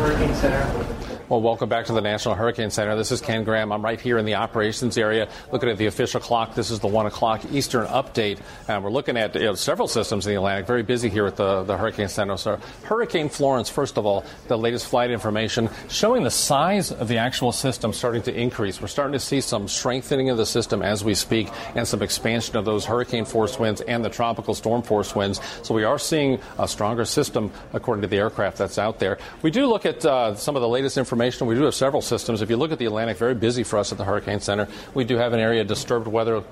Hurricane Center well, welcome back to the National Hurricane Center. This is Ken Graham. I'm right here in the operations area looking at the official clock. This is the 1 o'clock Eastern update. And we're looking at you know, several systems in the Atlantic. Very busy here at the, the Hurricane Center. So, Hurricane Florence, first of all, the latest flight information showing the size of the actual system starting to increase. We're starting to see some strengthening of the system as we speak and some expansion of those hurricane force winds and the tropical storm force winds. So, we are seeing a stronger system according to the aircraft that's out there. We do look at uh, some of the latest information We do have several systems. If you look at the Atlantic, very busy for us at the Hurricane Center. We do have an area of disturbed weather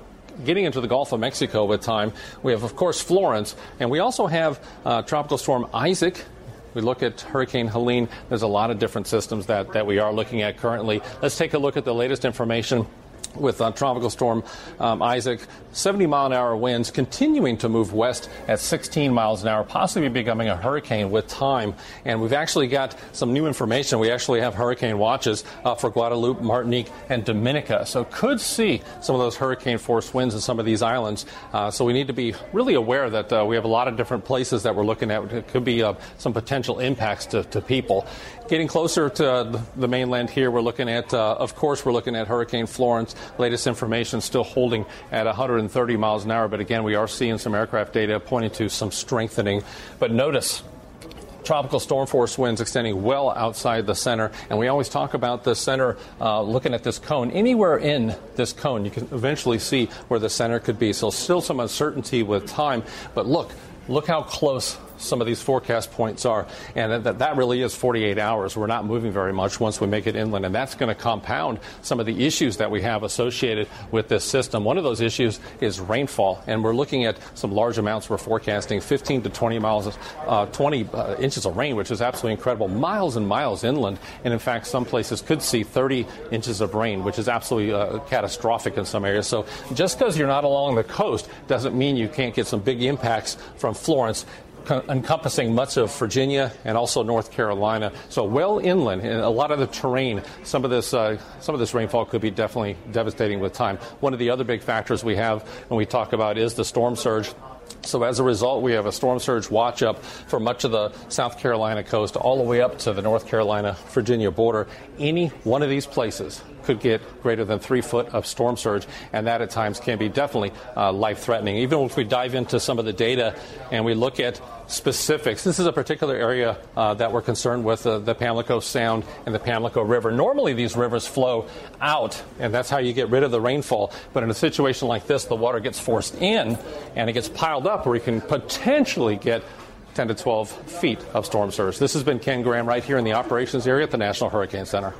getting into the Gulf of Mexico with time. We have, of course, Florence, and we also have uh, Tropical Storm Isaac. We look at Hurricane Helene. There's a lot of different systems that, that we are looking at currently. Let's take a look at the latest information with uh, Tropical Storm um, Isaac. 70 mile an hour winds continuing to move west at 16 miles an hour, possibly becoming a hurricane with time. And we've actually got some new information. We actually have hurricane watches uh, for Guadeloupe, Martinique, and Dominica. So could see some of those hurricane force winds in some of these islands. Uh, so we need to be really aware that uh, we have a lot of different places that we're looking at. It could be uh, some potential impacts to, to people. Getting closer to the mainland here, we're looking at, uh, of course, we're looking at Hurricane Florence. Latest information still holding at 130 miles an hour, but again, we are seeing some aircraft data pointing to some strengthening. But notice, tropical storm force winds extending well outside the center. And we always talk about the center uh, looking at this cone. Anywhere in this cone, you can eventually see where the center could be. So, still some uncertainty with time. But look, look how close some of these forecast points are. And that, that really is 48 hours. We're not moving very much once we make it inland. And that's going to compound some of the issues that we have associated with this system. One of those issues is rainfall. And we're looking at some large amounts. We're forecasting 15 to 20 miles, uh, 20 uh, inches of rain, which is absolutely incredible. Miles and miles inland. And in fact, some places could see 30 inches of rain, which is absolutely uh, catastrophic in some areas. So just because you're not along the coast doesn't mean you can't get some big impacts from Florence encompassing much of Virginia and also North Carolina. So well inland, and a lot of the terrain. Some of this, uh, some of this rainfall could be definitely devastating with time. One of the other big factors we have when we talk about is the storm surge. So as a result, we have a storm surge watch up for much of the South Carolina coast, all the way up to the North Carolina Virginia border. Any one of these places could get greater than three foot of storm surge, and that at times can be definitely uh, life threatening. Even if we dive into some of the data and we look at specifics, this is a particular area uh, that we're concerned with uh, the Pamlico Sound and the Pamlico River. Normally, these rivers flow out, and that's how you get rid of the rainfall. But in a situation like this, the water gets forced in and it gets piled up where you can potentially get 10 to 12 feet of storm surge. This has been Ken Graham right here in the operations area at the National Hurricane Center.